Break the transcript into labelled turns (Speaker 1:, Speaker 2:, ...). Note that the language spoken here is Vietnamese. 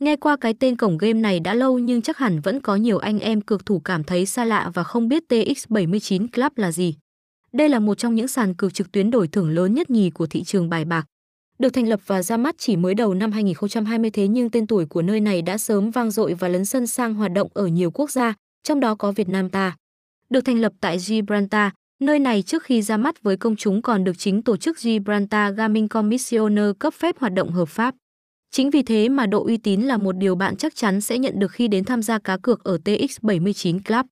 Speaker 1: Nghe qua cái tên cổng game này đã lâu nhưng chắc hẳn vẫn có nhiều anh em cược thủ cảm thấy xa lạ và không biết TX79 Club là gì. Đây là một trong những sàn cược trực tuyến đổi thưởng lớn nhất nhì của thị trường bài bạc. Được thành lập và ra mắt chỉ mới đầu năm 2020 thế nhưng tên tuổi của nơi này đã sớm vang dội và lấn sân sang hoạt động ở nhiều quốc gia, trong đó có Việt Nam ta. Được thành lập tại Gibraltar, nơi này trước khi ra mắt với công chúng còn được chính tổ chức Gibraltar Gaming Commissioner cấp phép hoạt động hợp pháp. Chính vì thế mà độ uy tín là một điều bạn chắc chắn sẽ nhận được khi đến tham gia cá cược ở TX79 Club.